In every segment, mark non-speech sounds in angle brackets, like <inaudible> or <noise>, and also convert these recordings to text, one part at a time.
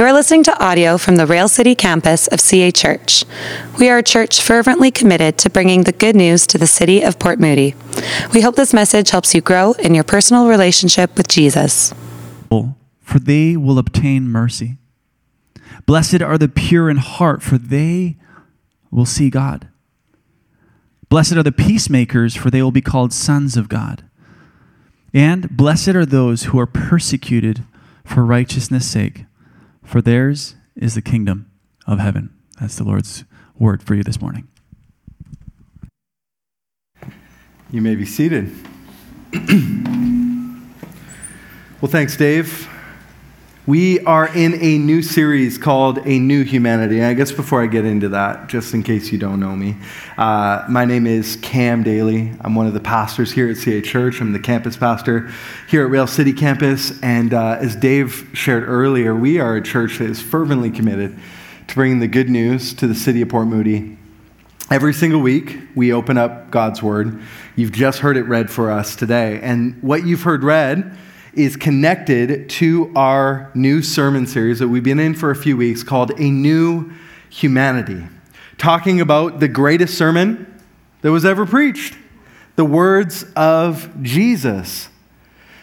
You are listening to audio from the Rail City campus of CA Church. We are a church fervently committed to bringing the good news to the city of Port Moody. We hope this message helps you grow in your personal relationship with Jesus. For they will obtain mercy. Blessed are the pure in heart, for they will see God. Blessed are the peacemakers, for they will be called sons of God. And blessed are those who are persecuted for righteousness' sake for theirs is the kingdom of heaven. That's the Lord's word for you this morning. You may be seated. <clears throat> well, thanks, Dave. We are in a new series called A New Humanity. And I guess before I get into that, just in case you don't know me, uh, my name is Cam Dailly. I'm one of the pastors here at CA Church. I'm the campus pastor here at Rail City Campus. And uh, as Dave shared earlier, we are a church that is fervently committed to bringing the good news to the city of Port Moody. Every single week, we open up God's Word. You've just heard it read for us today. And what you've heard read, is connected to our new sermon series that we've been in for a few weeks called A New Humanity, talking about the greatest sermon that was ever preached the words of Jesus.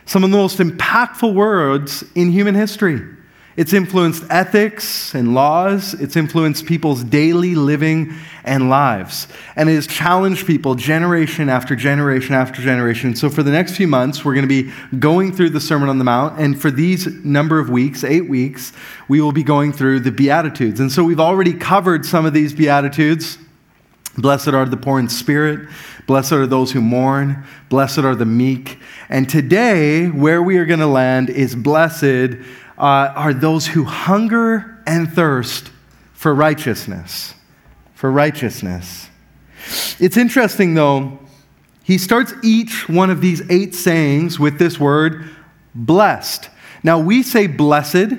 Some of the most impactful words in human history. It's influenced ethics and laws. It's influenced people's daily living and lives. And it has challenged people generation after generation after generation. So, for the next few months, we're going to be going through the Sermon on the Mount. And for these number of weeks, eight weeks, we will be going through the Beatitudes. And so, we've already covered some of these Beatitudes. Blessed are the poor in spirit. Blessed are those who mourn. Blessed are the meek. And today, where we are going to land is blessed uh, are those who hunger and thirst for righteousness. For righteousness. It's interesting, though, he starts each one of these eight sayings with this word, blessed. Now, we say blessed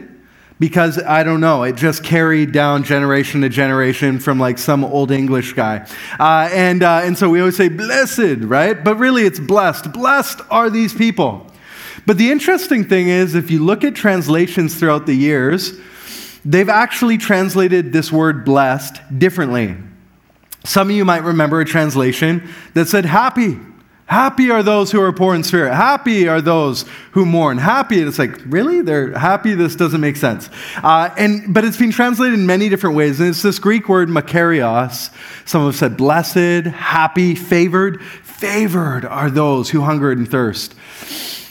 because I don't know, it just carried down generation to generation from like some old English guy. Uh, and, uh, and so we always say blessed, right? But really it's blessed. Blessed are these people. But the interesting thing is, if you look at translations throughout the years, they've actually translated this word blessed differently. Some of you might remember a translation that said happy. Happy are those who are poor in spirit. Happy are those who mourn. Happy. And it's like, really? They're happy? This doesn't make sense. Uh, and, but it's been translated in many different ways. And it's this Greek word, makarios. Some have said blessed, happy, favored. Favored are those who hunger and thirst.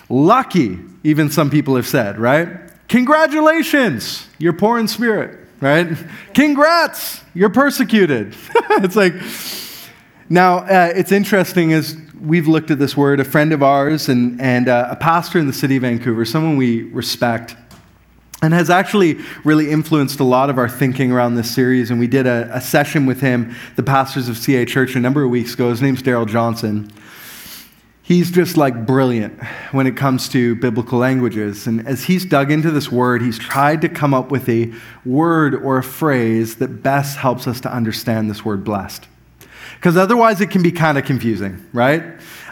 Lucky, even some people have said, right? Congratulations, you're poor in spirit, right? Congrats, you're persecuted. <laughs> it's like, now, uh, it's interesting as we've looked at this word, a friend of ours and, and uh, a pastor in the city of Vancouver, someone we respect, and has actually really influenced a lot of our thinking around this series. And we did a, a session with him, the pastors of CA Church, a number of weeks ago. His name's Darrell Johnson he's just like brilliant when it comes to biblical languages. And as he's dug into this word, he's tried to come up with a word or a phrase that best helps us to understand this word blessed. Because otherwise it can be kind of confusing, right?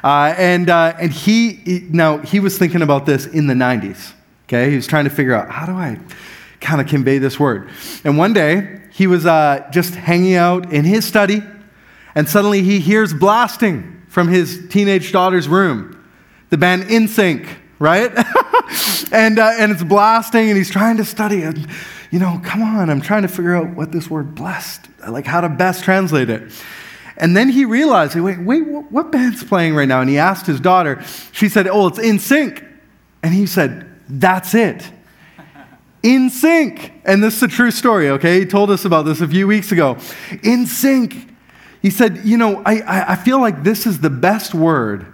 Uh, and uh, and he, now, he was thinking about this in the 90s, okay? He was trying to figure out how do I kind of convey this word. And one day, he was uh, just hanging out in his study, and suddenly he hears blasting from his teenage daughter's room. The band NSYNC, right? <laughs> and, uh, and it's blasting, and he's trying to study it. You know, come on, I'm trying to figure out what this word blessed, like how to best translate it. And then he realized, wait, wait, what band's playing right now? And he asked his daughter. She said, oh, it's In Sync. And he said, that's it. In Sync. And this is a true story, okay? He told us about this a few weeks ago. NSYNC. He said, You know, I, I feel like this is the best word,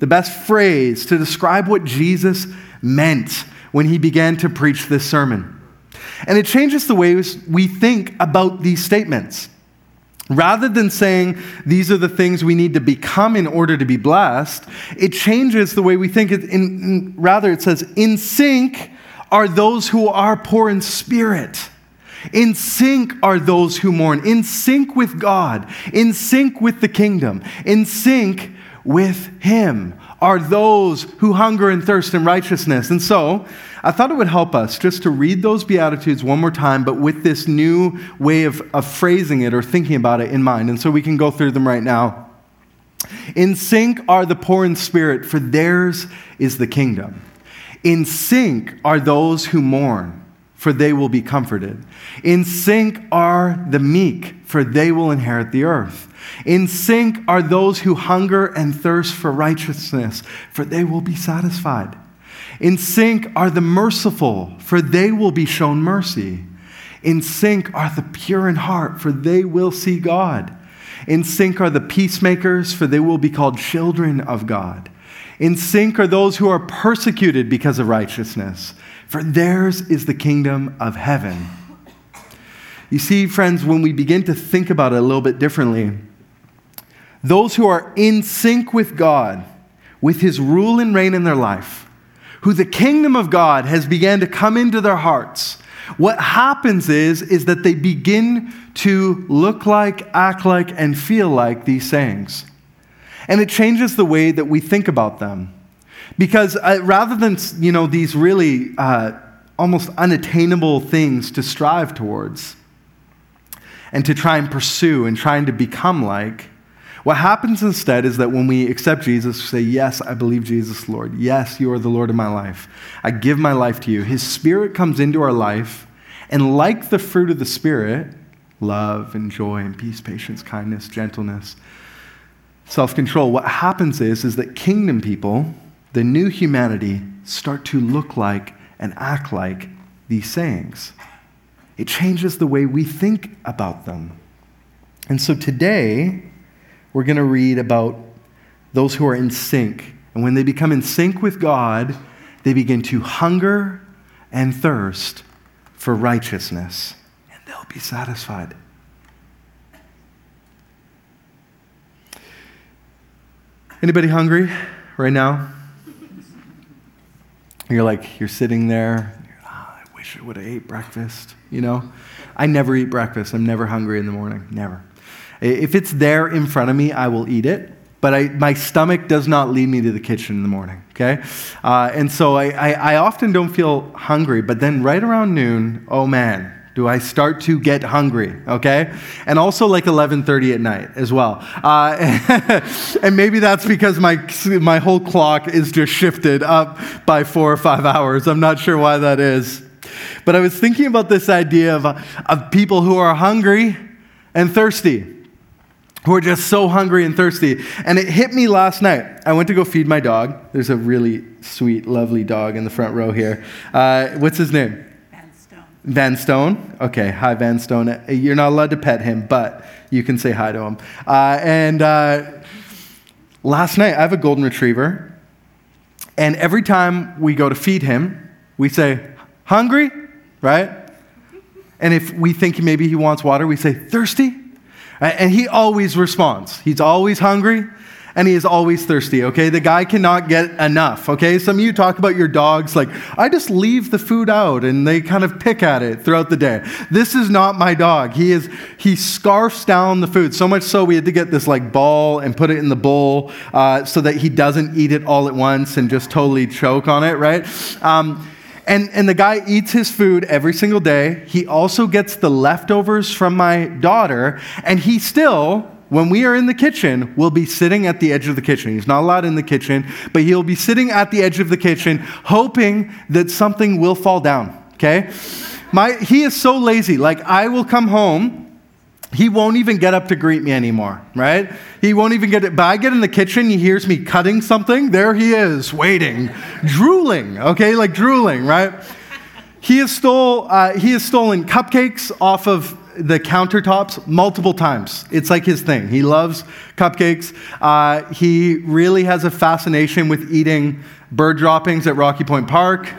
the best phrase to describe what Jesus meant when he began to preach this sermon. And it changes the way we think about these statements. Rather than saying these are the things we need to become in order to be blessed, it changes the way we think. In, in, rather, it says, In sync are those who are poor in spirit. In sync are those who mourn, in sync with God, in sync with the kingdom, in sync with Him are those who hunger and thirst in righteousness. And so, I thought it would help us just to read those Beatitudes one more time, but with this new way of, of phrasing it or thinking about it in mind. And so we can go through them right now. In sync are the poor in spirit, for theirs is the kingdom. In sync are those who mourn, for they will be comforted. In sync are the meek, for they will inherit the earth. In sync are those who hunger and thirst for righteousness, for they will be satisfied. In sync are the merciful, for they will be shown mercy. In sync are the pure in heart, for they will see God. In sync are the peacemakers, for they will be called children of God. In sync are those who are persecuted because of righteousness, for theirs is the kingdom of heaven. You see, friends, when we begin to think about it a little bit differently, those who are in sync with God, with his rule and reign in their life, who the kingdom of God has began to come into their hearts, what happens is, is that they begin to look like, act like, and feel like these sayings. And it changes the way that we think about them. Because uh, rather than, you know, these really uh, almost unattainable things to strive towards and to try and pursue and trying to become like, what happens instead is that when we accept Jesus, we say, Yes, I believe Jesus, Lord. Yes, you are the Lord of my life. I give my life to you. His Spirit comes into our life, and like the fruit of the Spirit, love and joy and peace, patience, kindness, gentleness, self control, what happens is, is that kingdom people, the new humanity, start to look like and act like these sayings. It changes the way we think about them. And so today, we're going to read about those who are in sync. And when they become in sync with God, they begin to hunger and thirst for righteousness, and they'll be satisfied. Anybody hungry right now? You're like, you're sitting there, would have ate breakfast, you know? I never eat breakfast. I'm never hungry in the morning, never. If it's there in front of me, I will eat it. But I, my stomach does not lead me to the kitchen in the morning, okay? Uh, and so I, I, I often don't feel hungry, but then right around noon, oh man, do I start to get hungry, okay? And also like 11:30 at night as well. Uh, <laughs> and maybe that's because my, my whole clock is just shifted up by four or five hours. I'm not sure why that is. But I was thinking about this idea of, of people who are hungry and thirsty who are just so hungry and thirsty. And it hit me last night. I went to go feed my dog. There's a really sweet, lovely dog in the front row here. Uh, what's his name? Van Stone. Van Stone? Okay, hi, Van Stone. You're not allowed to pet him, but you can say hi to him. Uh, and uh, last night, I have a golden retriever. And every time we go to feed him, we say, Hungry? Right? And if we think maybe he wants water, we say, Thirsty? And he always responds. He's always hungry and he is always thirsty, okay? The guy cannot get enough, okay? Some of you talk about your dogs like, I just leave the food out and they kind of pick at it throughout the day. This is not my dog. He is, he scarfs down the food, so much so we had to get this like ball and put it in the bowl uh, so that he doesn't eat it all at once and just totally choke on it, right? Um, and, and the guy eats his food every single day. He also gets the leftovers from my daughter, and he still, when we are in the kitchen, will be sitting at the edge of the kitchen. He's not allowed in the kitchen, but he'll be sitting at the edge of the kitchen, hoping that something will fall down. Okay? My, he is so lazy. Like, I will come home he won't even get up to greet me anymore, right? He won't even get it. But I get in the kitchen, he hears me cutting something. There he is, waiting, drooling, okay, like drooling, right? He has, stole, uh, he has stolen cupcakes off of the countertops multiple times. It's like his thing. He loves cupcakes. Uh, he really has a fascination with eating bird droppings at Rocky Point Park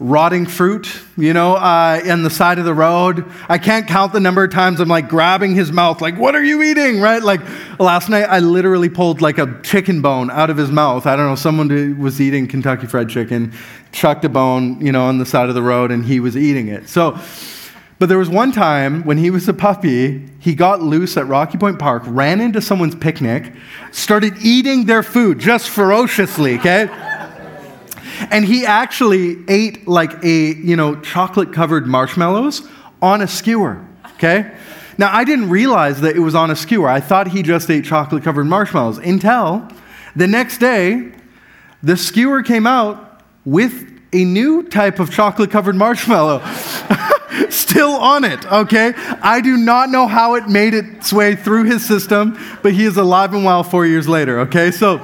rotting fruit, you know, uh, in the side of the road. I can't count the number of times I'm like grabbing his mouth, like, what are you eating, right? Like last night, I literally pulled like a chicken bone out of his mouth. I don't know, someone was eating Kentucky Fried Chicken, chucked a bone, you know, on the side of the road, and he was eating it. So, But there was one time when he was a puppy, he got loose at Rocky Point Park, ran into someone's picnic, started eating their food just ferociously, okay? And he actually ate like a, you know, chocolate covered marshmallows on a skewer, okay? Now, I didn't realize that it was on a skewer. I thought he just ate chocolate covered marshmallows until the next day, the skewer came out with a new type of chocolate covered marshmallow. <laughs> Still on it, okay? I do not know how it made its way through his system, but he is alive and well four years later, okay? So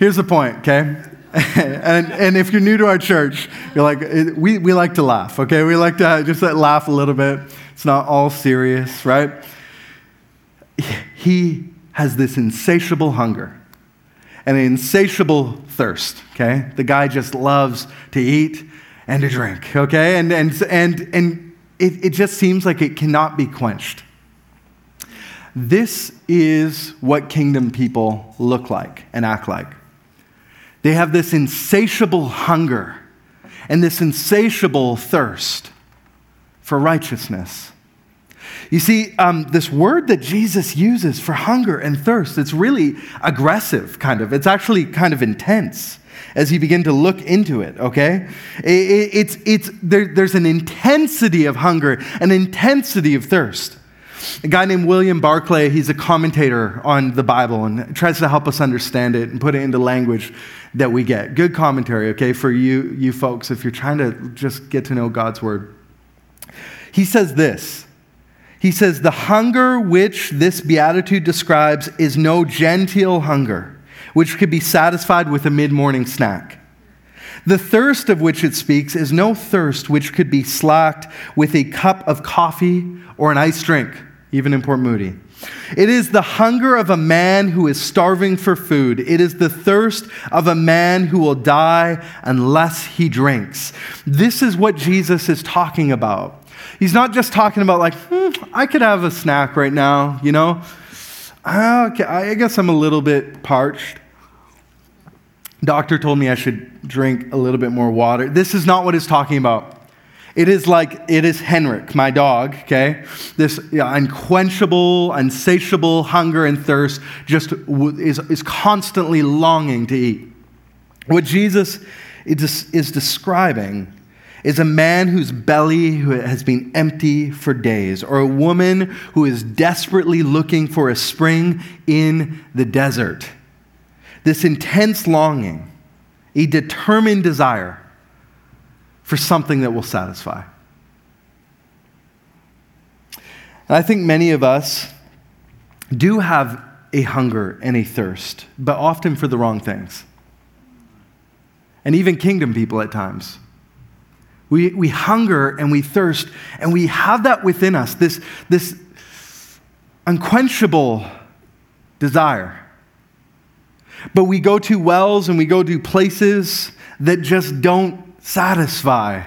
here's the point, okay? <laughs> and, and if you're new to our church, you're like, we, we like to laugh, okay? We like to just laugh a little bit. It's not all serious, right? He has this insatiable hunger and an insatiable thirst, okay? The guy just loves to eat and to drink, okay? And, and, and, and it, it just seems like it cannot be quenched. This is what kingdom people look like and act like. They have this insatiable hunger and this insatiable thirst for righteousness. You see, um, this word that Jesus uses for hunger and thirst, it's really aggressive, kind of. It's actually kind of intense as you begin to look into it, okay? It, it, it's, it's, there, there's an intensity of hunger, an intensity of thirst. A guy named William Barclay, he's a commentator on the Bible and tries to help us understand it and put it into language that we get. Good commentary, okay, for you, you folks, if you're trying to just get to know God's word. He says this He says, The hunger which this beatitude describes is no genteel hunger, which could be satisfied with a mid morning snack. The thirst of which it speaks is no thirst which could be slacked with a cup of coffee or an iced drink even in Port Moody. It is the hunger of a man who is starving for food. It is the thirst of a man who will die unless he drinks. This is what Jesus is talking about. He's not just talking about, like, hmm, I could have a snack right now, you know? Ah, okay, I guess I'm a little bit parched. Doctor told me I should drink a little bit more water. This is not what he's talking about. It is like, it is Henrik, my dog, okay? This unquenchable, insatiable hunger and thirst just is, is constantly longing to eat. What Jesus is, is describing is a man whose belly has been empty for days, or a woman who is desperately looking for a spring in the desert. This intense longing, a determined desire for something that will satisfy. And I think many of us do have a hunger and a thirst, but often for the wrong things. And even kingdom people at times. We, we hunger and we thirst, and we have that within us this, this unquenchable desire. But we go to wells and we go to places that just don't satisfy.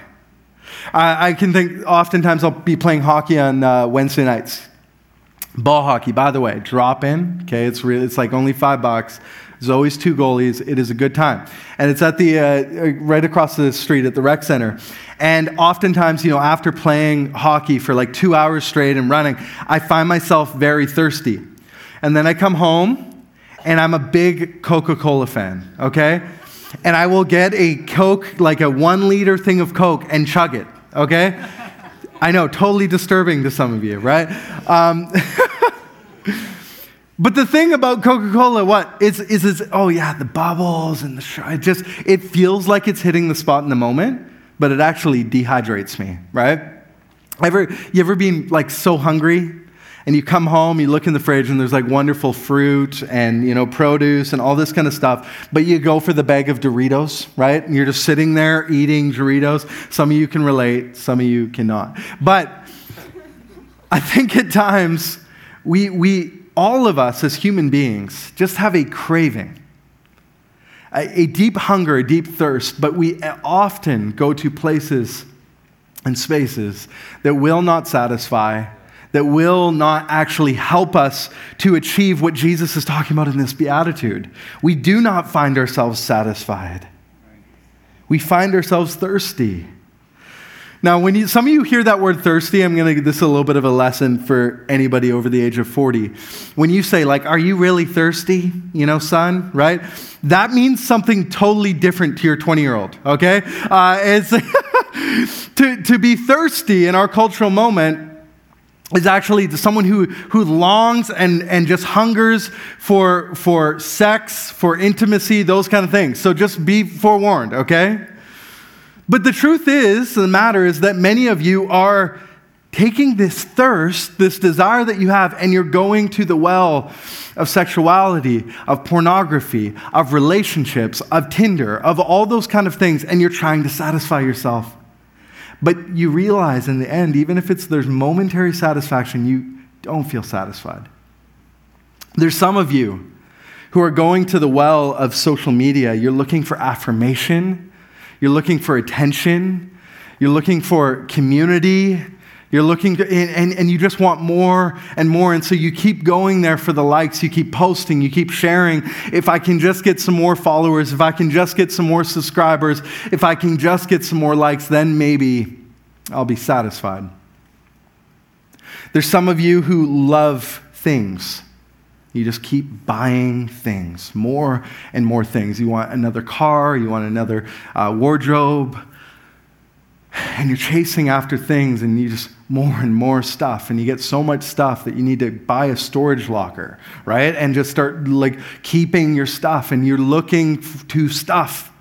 I, I can think oftentimes I'll be playing hockey on uh, Wednesday nights. Ball hockey, by the way, drop in. Okay, it's really it's like only five bucks. There's always two goalies. It is a good time, and it's at the uh, right across the street at the rec center. And oftentimes, you know, after playing hockey for like two hours straight and running, I find myself very thirsty, and then I come home, and I'm a big Coca-Cola fan. Okay, and I will get a Coke, like a one liter thing of Coke, and chug it, okay? I know, totally disturbing to some of you, right? Um, <laughs> but the thing about Coca-Cola, what is is oh yeah, the bubbles and the sh- it just it feels like it's hitting the spot in the moment, but it actually dehydrates me, right? Ever you ever been like so hungry and you come home, you look in the fridge, and there's like wonderful fruit and you know produce and all this kind of stuff. But you go for the bag of Doritos, right? And you're just sitting there eating Doritos. Some of you can relate, some of you cannot. But I think at times we we all of us as human beings just have a craving. A, a deep hunger, a deep thirst, but we often go to places and spaces that will not satisfy that will not actually help us to achieve what Jesus is talking about in this beatitude. We do not find ourselves satisfied, we find ourselves thirsty. Now, when you, some of you hear that word thirsty, I'm going to give this a little bit of a lesson for anybody over the age of 40. When you say, like, are you really thirsty, you know, son, right? That means something totally different to your 20 year old, okay? Uh, it's <laughs> to, to be thirsty in our cultural moment is actually someone who, who longs and, and just hungers for, for sex, for intimacy, those kind of things. So just be forewarned, okay? But the truth is, the matter is that many of you are taking this thirst, this desire that you have, and you're going to the well of sexuality, of pornography, of relationships, of Tinder, of all those kind of things, and you're trying to satisfy yourself. But you realize in the end, even if it's there's momentary satisfaction, you don't feel satisfied. There's some of you who are going to the well of social media. You're looking for affirmation you're looking for attention. You're looking for community. You're looking to, and, and, and, you just want more and more. And so you keep going there for the likes. You keep posting. You keep sharing. If I can just get some more followers, if I can just get some more subscribers, if I can just get some more likes, then maybe I'll be satisfied. There's some of you who love things. You just keep buying things, more and more things. You want another car, you want another uh, wardrobe, and you're chasing after things and you just more and more stuff and you get so much stuff that you need to buy a storage locker right? And just start like keeping your stuff and you're looking to stuff.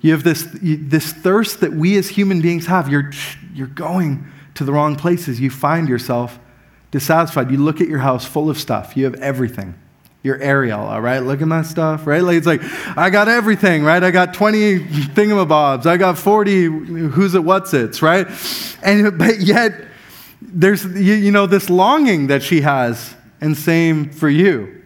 You have this this thirst that we as human beings have. You're you're going to the wrong places. You find yourself dissatisfied. You look at your house full of stuff, you have everything. You're Ariel, all right? Look at my stuff, right? Like, it's like, I got everything, right? I got 20 thingamabobs. I got 40 who's it, what's it's, right? And, but yet, there's, you, you know, this longing that she has, and same for you.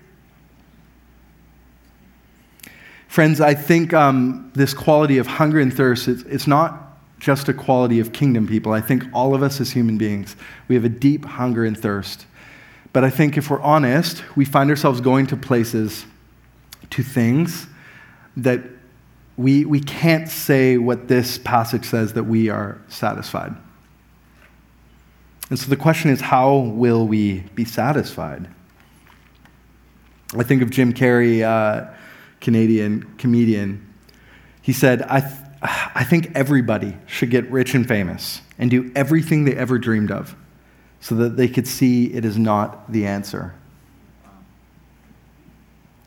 Friends, I think um, this quality of hunger and thirst, it's, it's not just a quality of kingdom people. I think all of us as human beings, we have a deep hunger and thirst. But I think if we're honest, we find ourselves going to places, to things that we, we can't say what this passage says that we are satisfied. And so the question is how will we be satisfied? I think of Jim Carrey, uh, Canadian comedian. He said, I, th- I think everybody should get rich and famous and do everything they ever dreamed of so that they could see it is not the answer.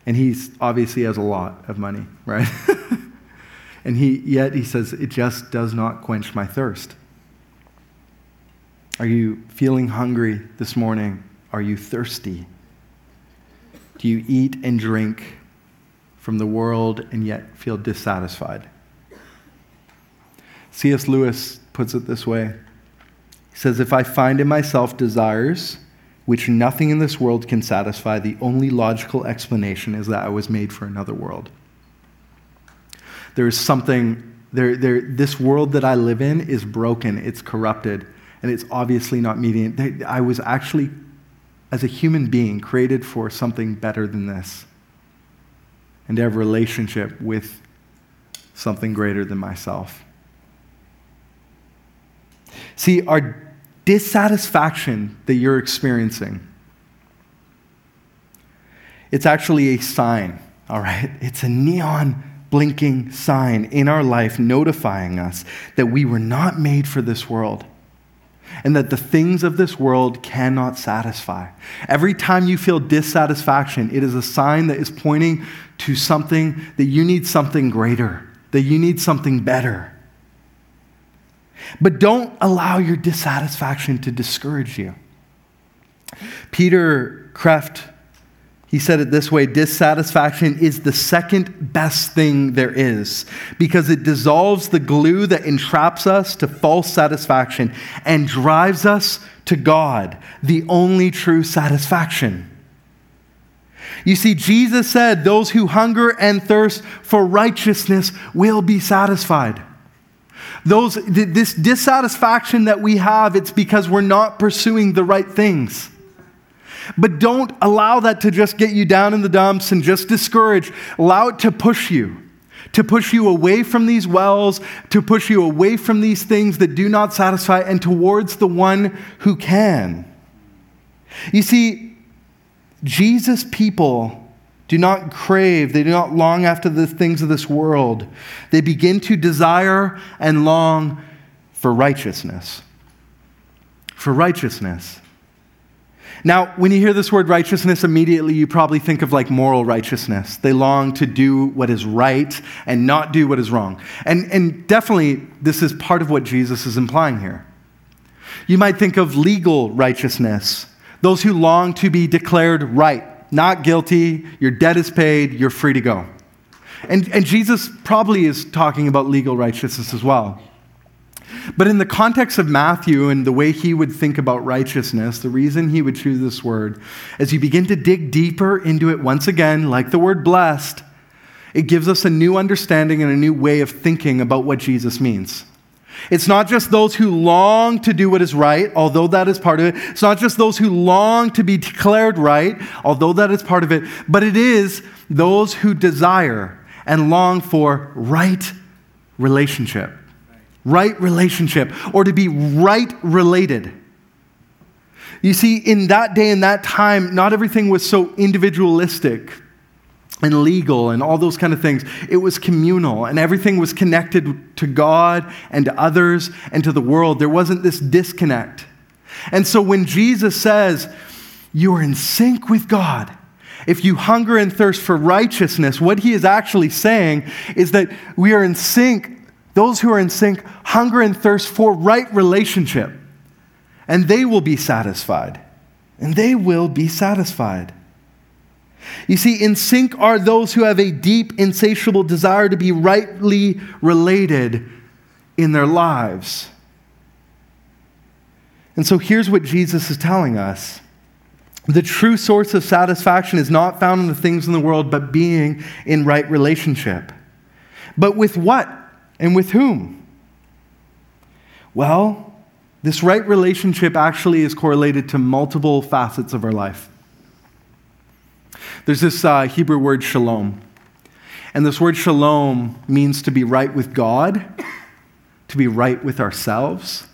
And he obviously has a lot of money, right? <laughs> and he, yet he says, it just does not quench my thirst. Are you feeling hungry this morning? Are you thirsty? Do you eat and drink from the world and yet feel dissatisfied? C.S. Lewis puts it this way says, If I find in myself desires which nothing in this world can satisfy, the only logical explanation is that I was made for another world. There is something, there, there, this world that I live in is broken, it's corrupted, and it's obviously not meeting. I was actually, as a human being, created for something better than this and to have a relationship with something greater than myself. See, our dissatisfaction that you're experiencing, it's actually a sign, all right? <laughs> It's a neon blinking sign in our life notifying us that we were not made for this world and that the things of this world cannot satisfy. Every time you feel dissatisfaction, it is a sign that is pointing to something that you need something greater, that you need something better. But don't allow your dissatisfaction to discourage you. Peter Kreeft, he said it this way dissatisfaction is the second best thing there is because it dissolves the glue that entraps us to false satisfaction and drives us to God, the only true satisfaction. You see, Jesus said, Those who hunger and thirst for righteousness will be satisfied. Those, this dissatisfaction that we have, it's because we're not pursuing the right things. But don't allow that to just get you down in the dumps and just discourage. Allow it to push you. to push you away from these wells, to push you away from these things that do not satisfy, and towards the one who can. You see, Jesus' people do not crave, they do not long after the things of this world. They begin to desire and long for righteousness. For righteousness. Now, when you hear this word righteousness, immediately you probably think of like moral righteousness. They long to do what is right and not do what is wrong. And, and definitely, this is part of what Jesus is implying here. You might think of legal righteousness, those who long to be declared right, not guilty, your debt is paid, you're free to go. And, and Jesus probably is talking about legal righteousness as well. But in the context of Matthew and the way he would think about righteousness, the reason he would choose this word, as you begin to dig deeper into it once again, like the word blessed, it gives us a new understanding and a new way of thinking about what Jesus means. It's not just those who long to do what is right, although that is part of it. It's not just those who long to be declared right, although that is part of it, but it is those who desire and long for right relationship right relationship, or to be right related. You see, in that day and that time, not everything was so individualistic and legal and all those kind of things. It was communal, and everything was connected to God and to others and to the world. There wasn't this disconnect. And so when Jesus says, You are in sync with God, if you hunger and thirst for righteousness, what he is actually saying is that we are in sync those who are in sync hunger and thirst for right relationship, and they will be satisfied. And they will be satisfied. You see, in sync are those who have a deep, insatiable desire to be rightly related in their lives. And so here's what Jesus is telling us the true source of satisfaction is not found in the things in the world, but being in right relationship. But with what? And with whom? Well, this right relationship actually is correlated to multiple facets of our life. There's this uh, Hebrew word shalom. And this word shalom means to be right with God, to be right with ourselves,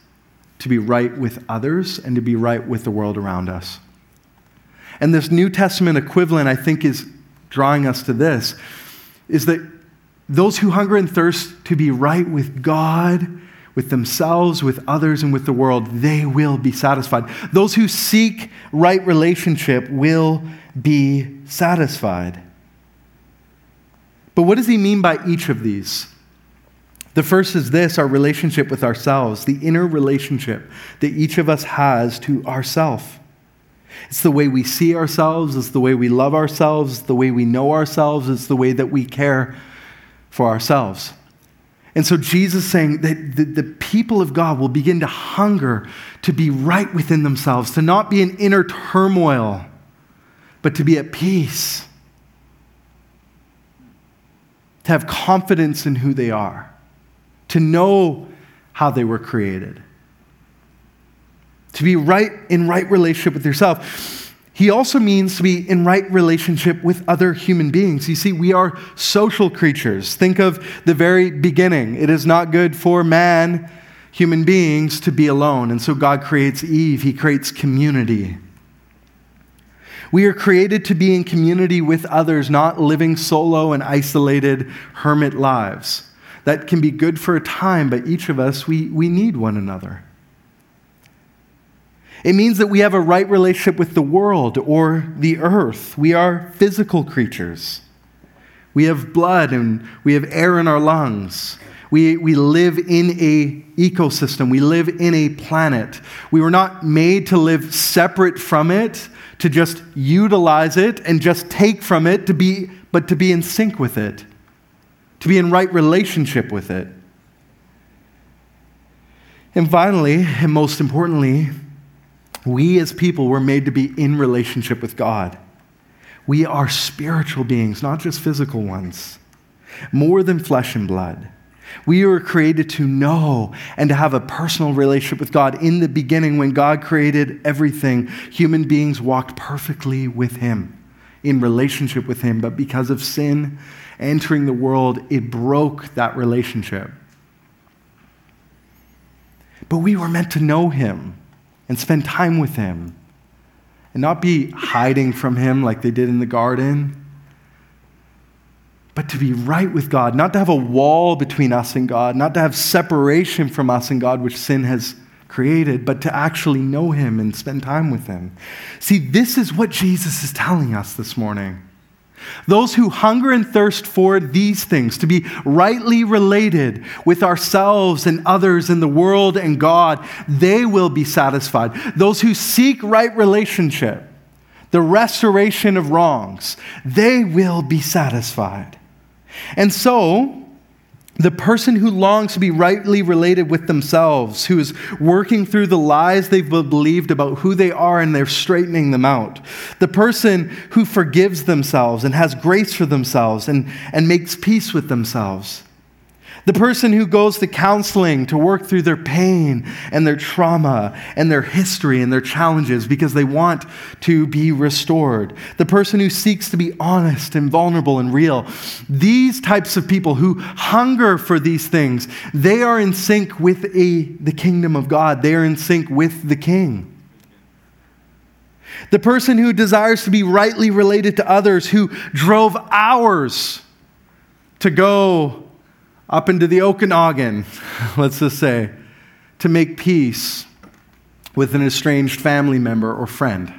to be right with others, and to be right with the world around us. And this New Testament equivalent, I think, is drawing us to this is that those who hunger and thirst to be right with God, with themselves, with others, and with the world, they will be satisfied. Those who seek right relationship will be satisfied. But what does he mean by each of these? The first is this our relationship with ourselves, the inner relationship that each of us has to ourself. It's the way we see ourselves, it's the way we love ourselves, it's the way we know ourselves, it's the way that we care for ourselves. And so Jesus is saying that the, people of God will begin to hunger to be right within themselves, to not be in inner turmoil, but to be at peace, to have confidence in who they are, to know how they were created, to be right in right relationship with yourself. He also means to be in right relationship with other human beings. You see, we are social creatures. Think of the very beginning. It is not good for man, human beings, to be alone. And so God creates Eve, He creates community. We are created to be in community with others, not living solo and isolated hermit lives. That can be good for a time, but each of us, we, we need one another. It means that we have a right relationship with the world or the earth. We are physical creatures. We have blood and we have air in our lungs. We, we live in a ecosystem. We live in a planet. We were not made to live separate from it, to just utilize it and just take from it, to be, but to be in sync with it, to be in right relationship with it. And finally, and most importantly, we as people were made to be in relationship with God. We are spiritual beings, not just physical ones, more than flesh and blood. We were created to know and to have a personal relationship with God. In the beginning, when God created everything, human beings walked perfectly with Him in relationship with Him, but because of sin entering the world, it broke that relationship. But we were meant to know Him and spend time with Him and not be hiding from Him like they did in the garden, but to be right with God, not to have a wall between us and God, not to have separation from us and God, which sin has created, but to actually know Him and spend time with Him. See, this is what Jesus is telling us this morning. Those who hunger and thirst for these things, to be rightly related with ourselves and others in the world and God, they will be satisfied. Those who seek right relationship, the restoration of wrongs, they will be satisfied. And so, the person who longs to be rightly related with themselves, who is working through the lies they've believed about who they are and they're straightening them out. The person who forgives themselves and has grace for themselves and, and makes peace with themselves. The person who goes to counseling to work through their pain and their trauma and their history and their challenges because they want to be restored. The person who seeks to be honest and vulnerable and real. These types of people who hunger for these things, they are in sync with a, the kingdom of God. They are in sync with the king. The person who desires to be rightly related to others, who drove hours to go up into the Okanagan, <laughs> let's just say, to make peace with an estranged family member or friend,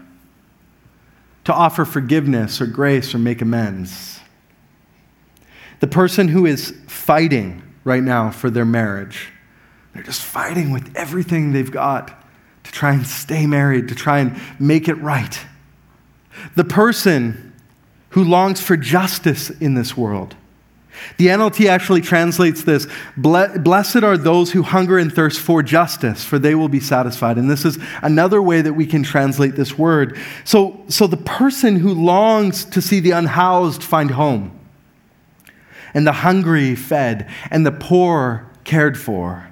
to offer forgiveness or grace or make amends. The person who is fighting right now for their marriage, they're just fighting with everything they've got to try and stay married, to try and make it right. The person who longs for justice in this world the NLT actually translates this Blessed are those who hunger and thirst for justice, for they will be satisfied. And this is another way that we can translate this word. So, so the person who longs to see the unhoused find home, and the hungry fed, and the poor cared for.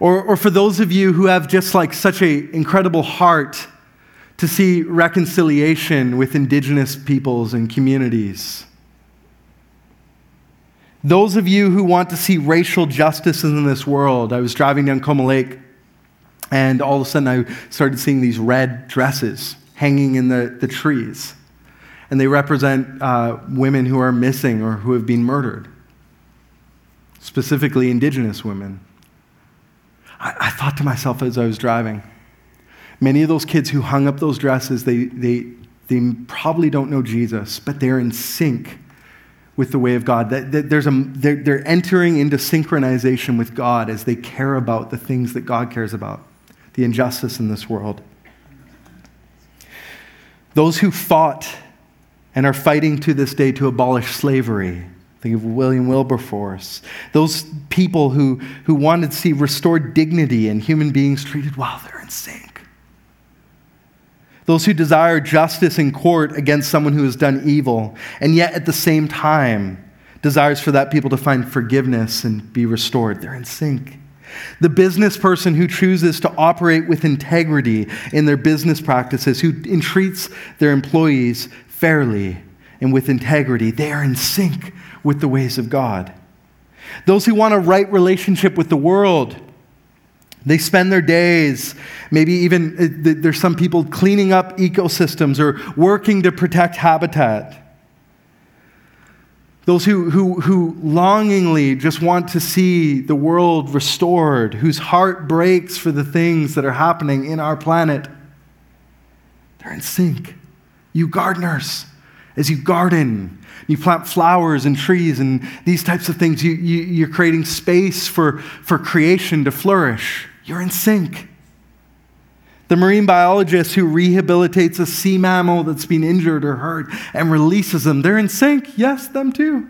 Or, or for those of you who have just like such an incredible heart to see reconciliation with indigenous peoples and communities those of you who want to see racial justice in this world, I was driving down Como Lake, and all of a sudden I started seeing these red dresses hanging in the, the trees. And they represent uh, women who are missing or who have been murdered, specifically indigenous women. I, I thought to myself as I was driving, many of those kids who hung up those dresses, they, they, they probably don't know Jesus, but they're in sync with the way of God. That, that there's a, they're, they're entering into synchronization with God as they care about the things that God cares about, the injustice in this world. Those who fought and are fighting to this day to abolish slavery. Think of William Wilberforce. Those people who, who wanted to see restored dignity and human beings treated well, they're in sync those who desire justice in court against someone who has done evil, and yet at the same time desires for that people to find forgiveness and be restored. They're in sync. The business person who chooses to operate with integrity in their business practices, who entreats their employees fairly and with integrity, they are in sync with the ways of God. Those who want a right relationship with the world, they spend their days, maybe even uh, there's some people cleaning up ecosystems or working to protect habitat. Those who, who, who longingly just want to see the world restored, whose heart breaks for the things that are happening in our planet, they're in sync. You gardeners, as you garden, you plant flowers and trees and these types of things, you, you, you're creating space for, for creation to flourish. You're in sync. The marine biologist who rehabilitates a sea mammal that's been injured or hurt and releases them, they're in sync. Yes, them too.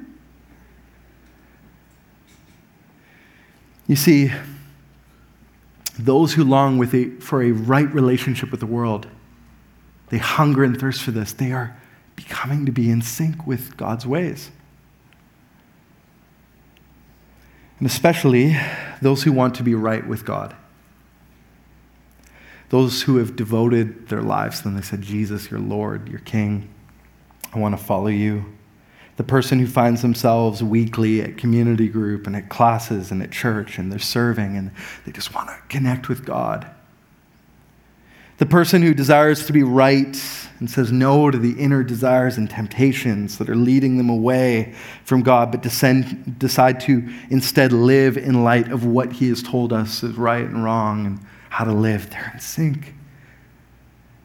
You see, those who long a, for a right relationship with the world, they hunger and thirst for this. They are becoming to be in sync with God's ways. And especially those who want to be right with God. Those who have devoted their lives to them. They said, Jesus, your Lord, your King, I want to follow you. The person who finds themselves weekly at community group and at classes and at church and they're serving and they just want to connect with God. The person who desires to be right and says no to the inner desires and temptations that are leading them away from God, but descend, decide to instead live in light of what He has told us is right and wrong and how to live. They're in sync.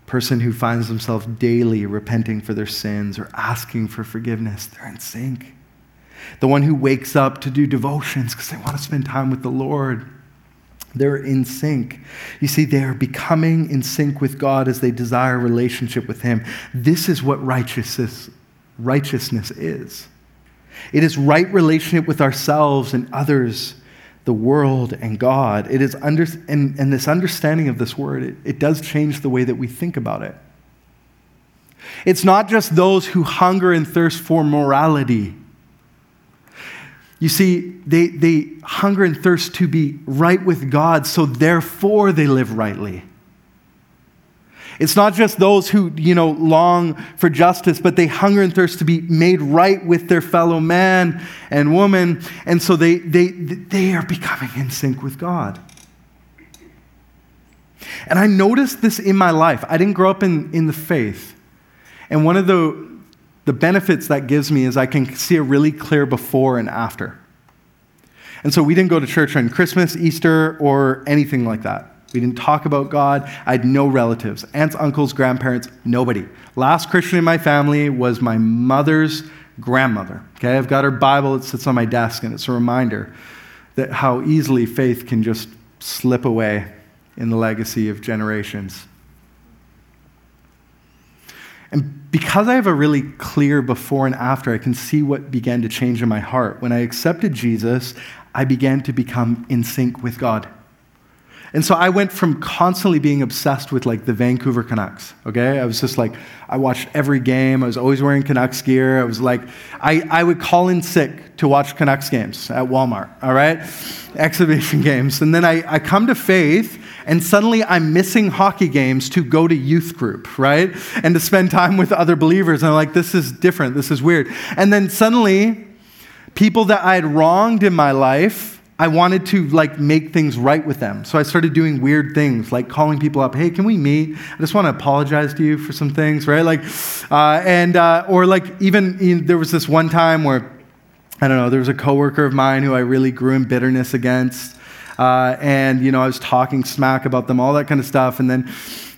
Person who finds themselves daily repenting for their sins or asking for forgiveness, they're in sync. The one who wakes up to do devotions because they want to spend time with the Lord they're in sync. You see, they are becoming in sync with God as they desire relationship with Him. This is what righteousness, righteousness is. It is right relationship with ourselves and others, the world and God. It is under, and, and this understanding of this word, it, it does change the way that we think about it. It's not just those who hunger and thirst for morality you see, they, they hunger and thirst to be right with God, so therefore they live rightly. It's not just those who, you know, long for justice, but they hunger and thirst to be made right with their fellow man and woman, and so they, they, they are becoming in sync with God. And I noticed this in my life. I didn't grow up in, in the faith. And one of the the benefits that gives me is I can see a really clear before and after. And so we didn't go to church on Christmas, Easter, or anything like that. We didn't talk about God. I had no relatives aunts, uncles, grandparents, nobody. Last Christian in my family was my mother's grandmother. Okay, I've got her Bible, it sits on my desk, and it's a reminder that how easily faith can just slip away in the legacy of generations. And because I have a really clear before and after, I can see what began to change in my heart. When I accepted Jesus, I began to become in sync with God. And so I went from constantly being obsessed with like the Vancouver Canucks. Okay. I was just like, I watched every game. I was always wearing Canucks gear. I was like, I, I would call in sick to watch Canucks games at Walmart. All right. Exhibition games. And then I, I come to faith and suddenly I'm missing hockey games to go to youth group, right? And to spend time with other believers. And I'm like, this is different. This is weird. And then suddenly, people that I had wronged in my life, I wanted to like make things right with them. So I started doing weird things, like calling people up, "Hey, can we meet? I just want to apologize to you for some things, right?" Like, uh, and uh, or like even there was this one time where I don't know, there was a coworker of mine who I really grew in bitterness against. Uh, and, you know, I was talking smack about them, all that kind of stuff. And then,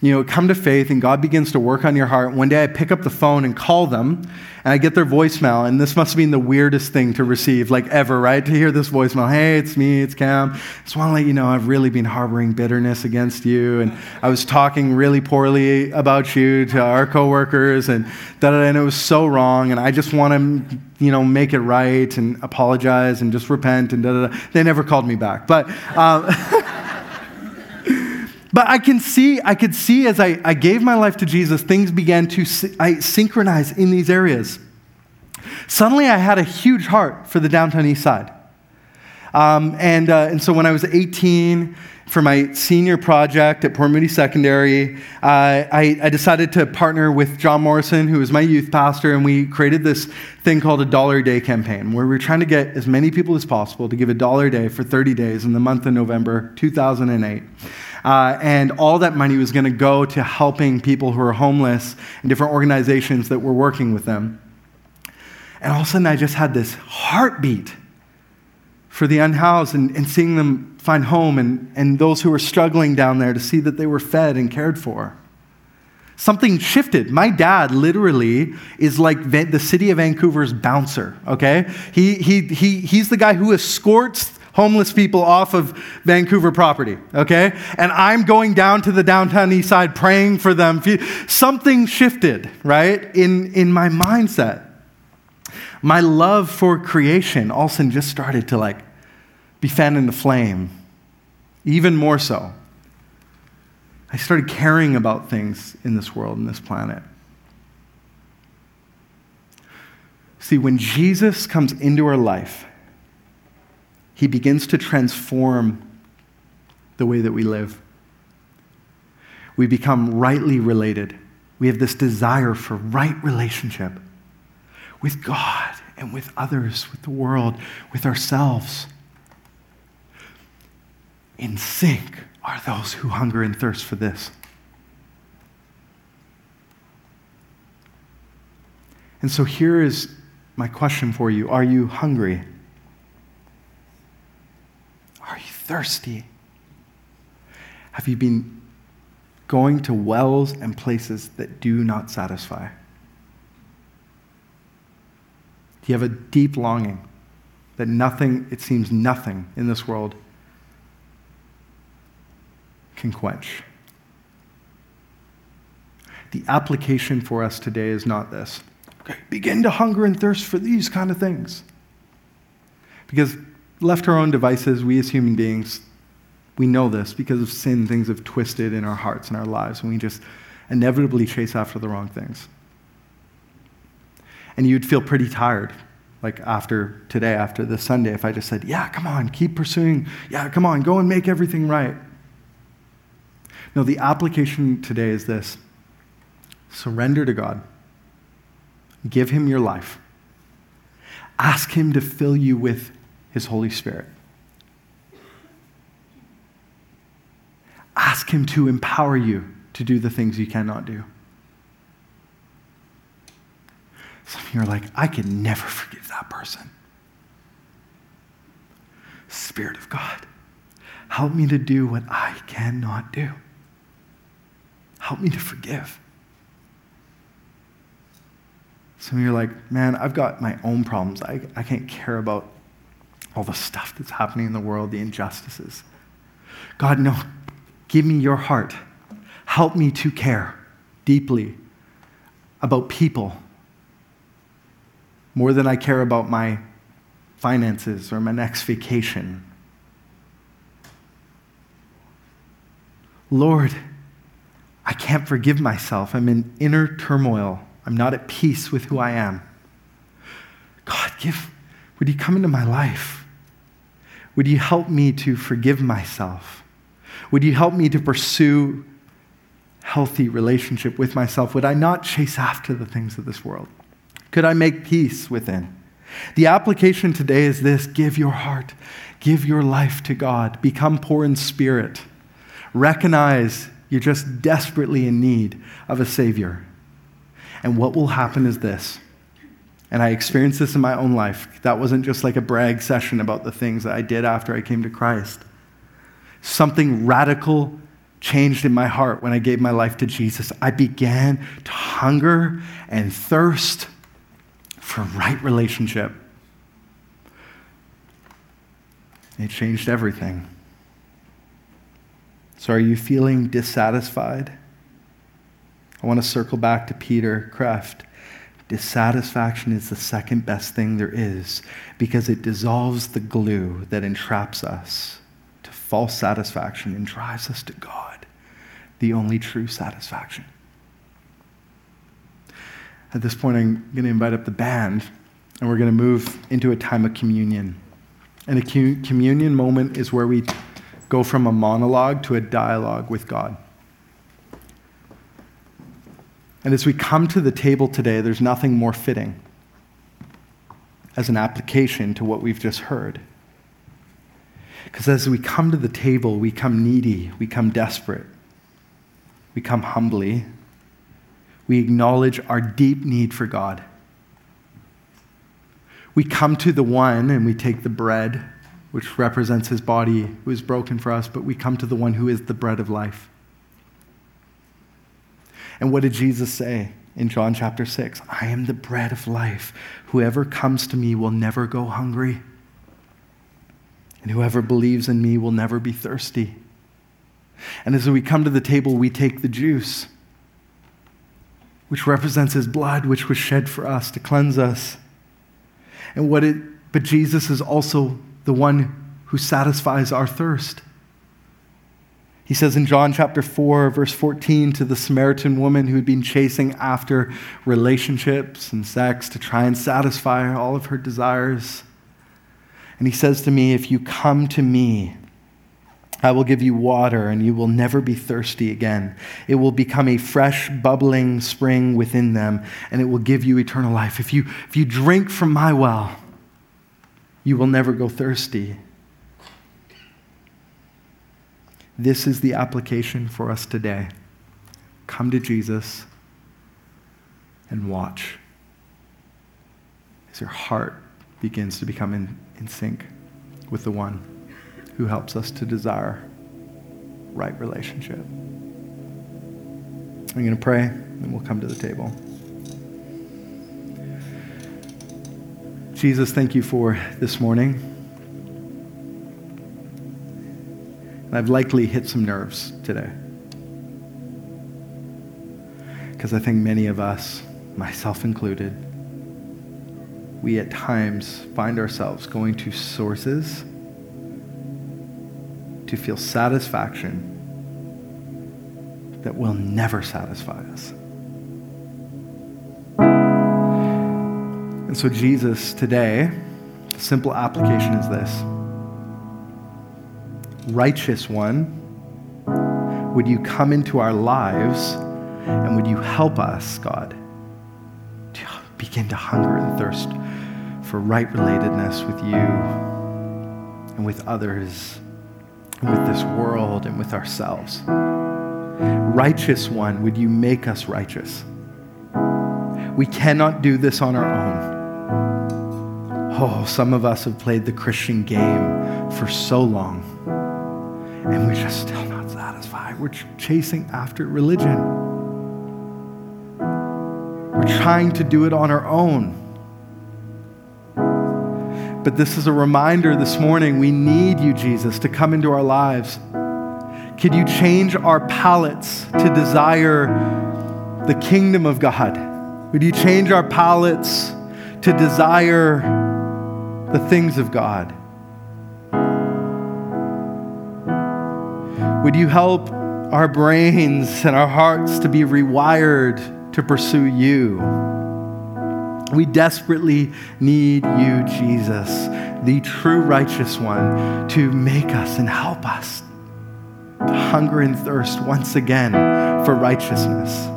you know, come to faith and God begins to work on your heart. One day I pick up the phone and call them and I get their voicemail. And this must have been the weirdest thing to receive, like ever, right? To hear this voicemail Hey, it's me, it's Cam. Just want to let you know I've really been harboring bitterness against you. And I was talking really poorly about you to our coworkers and da da and it was so wrong. And I just want to, you know, make it right and apologize and just repent and da da da. They never called me back. But, um, <laughs> But I can see, I could see as I, I gave my life to Jesus, things began to I synchronize in these areas. Suddenly, I had a huge heart for the downtown east side. Um, and, uh, and so when I was 18, for my senior project at Port Moody Secondary, uh, I, I, decided to partner with John Morrison, who was my youth pastor, and we created this thing called a dollar a day campaign, where we are trying to get as many people as possible to give a dollar a day for 30 days in the month of November 2008. Uh, and all that money was going to go to helping people who are homeless and different organizations that were working with them. And all of a sudden, I just had this heartbeat for the unhoused and, and seeing them find home and, and those who were struggling down there to see that they were fed and cared for. Something shifted. My dad literally is like the city of Vancouver's bouncer, okay? He, he, he, he's the guy who escorts homeless people off of Vancouver property, okay? And I'm going down to the downtown east side praying for them. Something shifted, right, in, in my mindset. My love for creation all of a sudden just started to like be fanned into flame, even more so. I started caring about things in this world, in this planet. See, when Jesus comes into our life, he begins to transform the way that we live. We become rightly related. We have this desire for right relationship with God and with others, with the world, with ourselves. In sync are those who hunger and thirst for this. And so here is my question for you Are you hungry? Are you thirsty? Have you been going to wells and places that do not satisfy? Do you have a deep longing that nothing, it seems nothing in this world can quench? The application for us today is not this. Okay, begin to hunger and thirst for these kind of things. Because left to our own devices, we as human beings, we know this because of sin, things have twisted in our hearts and our lives, and we just inevitably chase after the wrong things. And you'd feel pretty tired, like after today, after this Sunday, if I just said, Yeah, come on, keep pursuing. Yeah, come on, go and make everything right. No, the application today is this surrender to God, give Him your life, ask Him to fill you with His Holy Spirit. Ask Him to empower you to do the things you cannot do. Some of you are like, I can never forgive that person. Spirit of God, help me to do what I cannot do. Help me to forgive. Some of you are like, man, I've got my own problems. I, I can't care about all the stuff that's happening in the world, the injustices. God, no, give me your heart. Help me to care deeply about people more than I care about my finances or my next vacation. Lord, I can't forgive myself. I'm in inner turmoil. I'm not at peace with who I am. God, give, would you come into my life? Would you help me to forgive myself? Would you help me to pursue healthy relationship with myself? Would I not chase after the things of this world? Could I make peace within? The application today is this give your heart, give your life to God, become poor in spirit, recognize you're just desperately in need of a Savior. And what will happen is this. And I experienced this in my own life. That wasn't just like a brag session about the things that I did after I came to Christ. Something radical changed in my heart when I gave my life to Jesus. I began to hunger and thirst for right relationship. It changed everything. So, are you feeling dissatisfied? I want to circle back to Peter Kreeft. Dissatisfaction is the second best thing there is because it dissolves the glue that entraps us to false satisfaction and drives us to God, the only true satisfaction. At this point, I'm going to invite up the band, and we're going to move into a time of communion. And a communion moment is where we go from a monologue to a dialogue with God. And as we come to the table today, there's nothing more fitting as an application to what we've just heard. Because as we come to the table, we come needy, we come desperate, we come humbly, we acknowledge our deep need for God. We come to the one and we take the bread, which represents his body who is broken for us, but we come to the one who is the bread of life. And what did Jesus say in John chapter 6? I am the bread of life. Whoever comes to me will never go hungry, and whoever believes in me will never be thirsty. And as we come to the table, we take the juice which represents his blood, which was shed for us to cleanse us. And what it, but Jesus is also the one who satisfies our thirst. He says in John chapter 4, verse 14, to the Samaritan woman who had been chasing after relationships and sex to try and satisfy all of her desires. And he says to me, If you come to me I will give you water, and you will never be thirsty again. It will become a fresh, bubbling spring within them, and it will give you eternal life. If you, if you drink from my well, you will never go thirsty. This is the application for us today. Come to Jesus and watch as your heart begins to become in, in sync with the one who helps us to desire right relationship. I'm going to pray, and we'll come to the table. Jesus, thank you for this morning. I've likely hit some nerves today. Because I think many of us, myself included, we at times find ourselves going to sources to feel satisfaction that will never satisfy us. And so, Jesus, today, the simple application is this Righteous One, would you come into our lives and would you help us, God, to begin to hunger and thirst for right relatedness with you and with others and with this world and with ourselves. Righteous One, would you make us righteous? We cannot do this on our own. Oh, some of us have played the Christian game for so long, and we're just still not satisfied. We're chasing after religion. We're trying to do it on our own. But this is a reminder this morning we need you, Jesus, to come into our lives. Could you change our palates to desire the kingdom of God? Would you change our palates to desire the things of God? Would you help our brains and our hearts to be rewired to pursue you? We desperately need you, Jesus, the true righteous one, to make us and help us to hunger and thirst once again for righteousness.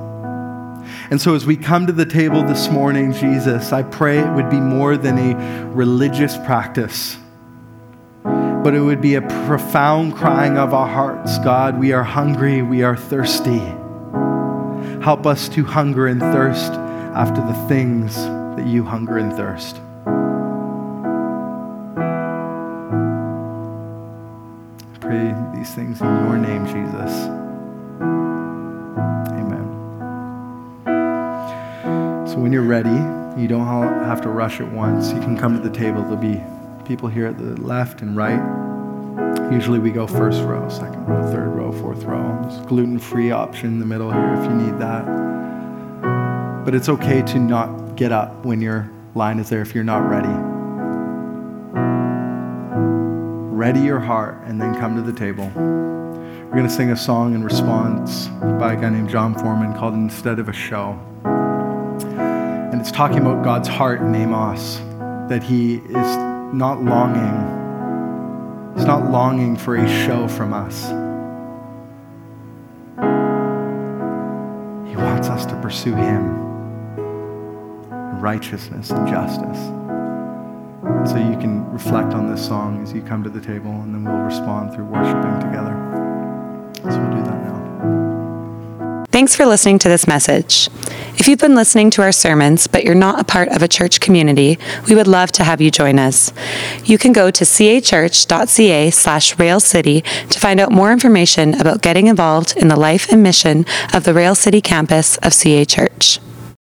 And so, as we come to the table this morning, Jesus, I pray it would be more than a religious practice, but it would be a profound crying of our hearts God, we are hungry, we are thirsty. Help us to hunger and thirst after the things that you hunger and thirst. Pray these things in your name, Jesus. Amen. So when you're ready, you don't have to rush at once. You can come to the table. There'll be people here at the left and right. Usually we go first row, second row, third row, fourth row. There's a gluten-free option in the middle here if you need that. But it's okay to not get up when your line is there if you're not ready. Ready your heart and then come to the table. We're going to sing a song in response by a guy named Jon Foreman called Instead of a Show. And it's talking about God's heart in Amos, that he is not longing, he's not longing for a show from us. He wants us to pursue him righteousness and justice. So you can reflect on this song as you come to the table, and then we'll respond through worshiping together. So we'll do that now. Thanks for listening to this message. If you've been listening to our sermons, but you're not a part of a church community, we would love to have you join us. You can go to cachurch.ca slash railcity to find out more information about getting involved in the life and mission of the Rail City campus of CA Church.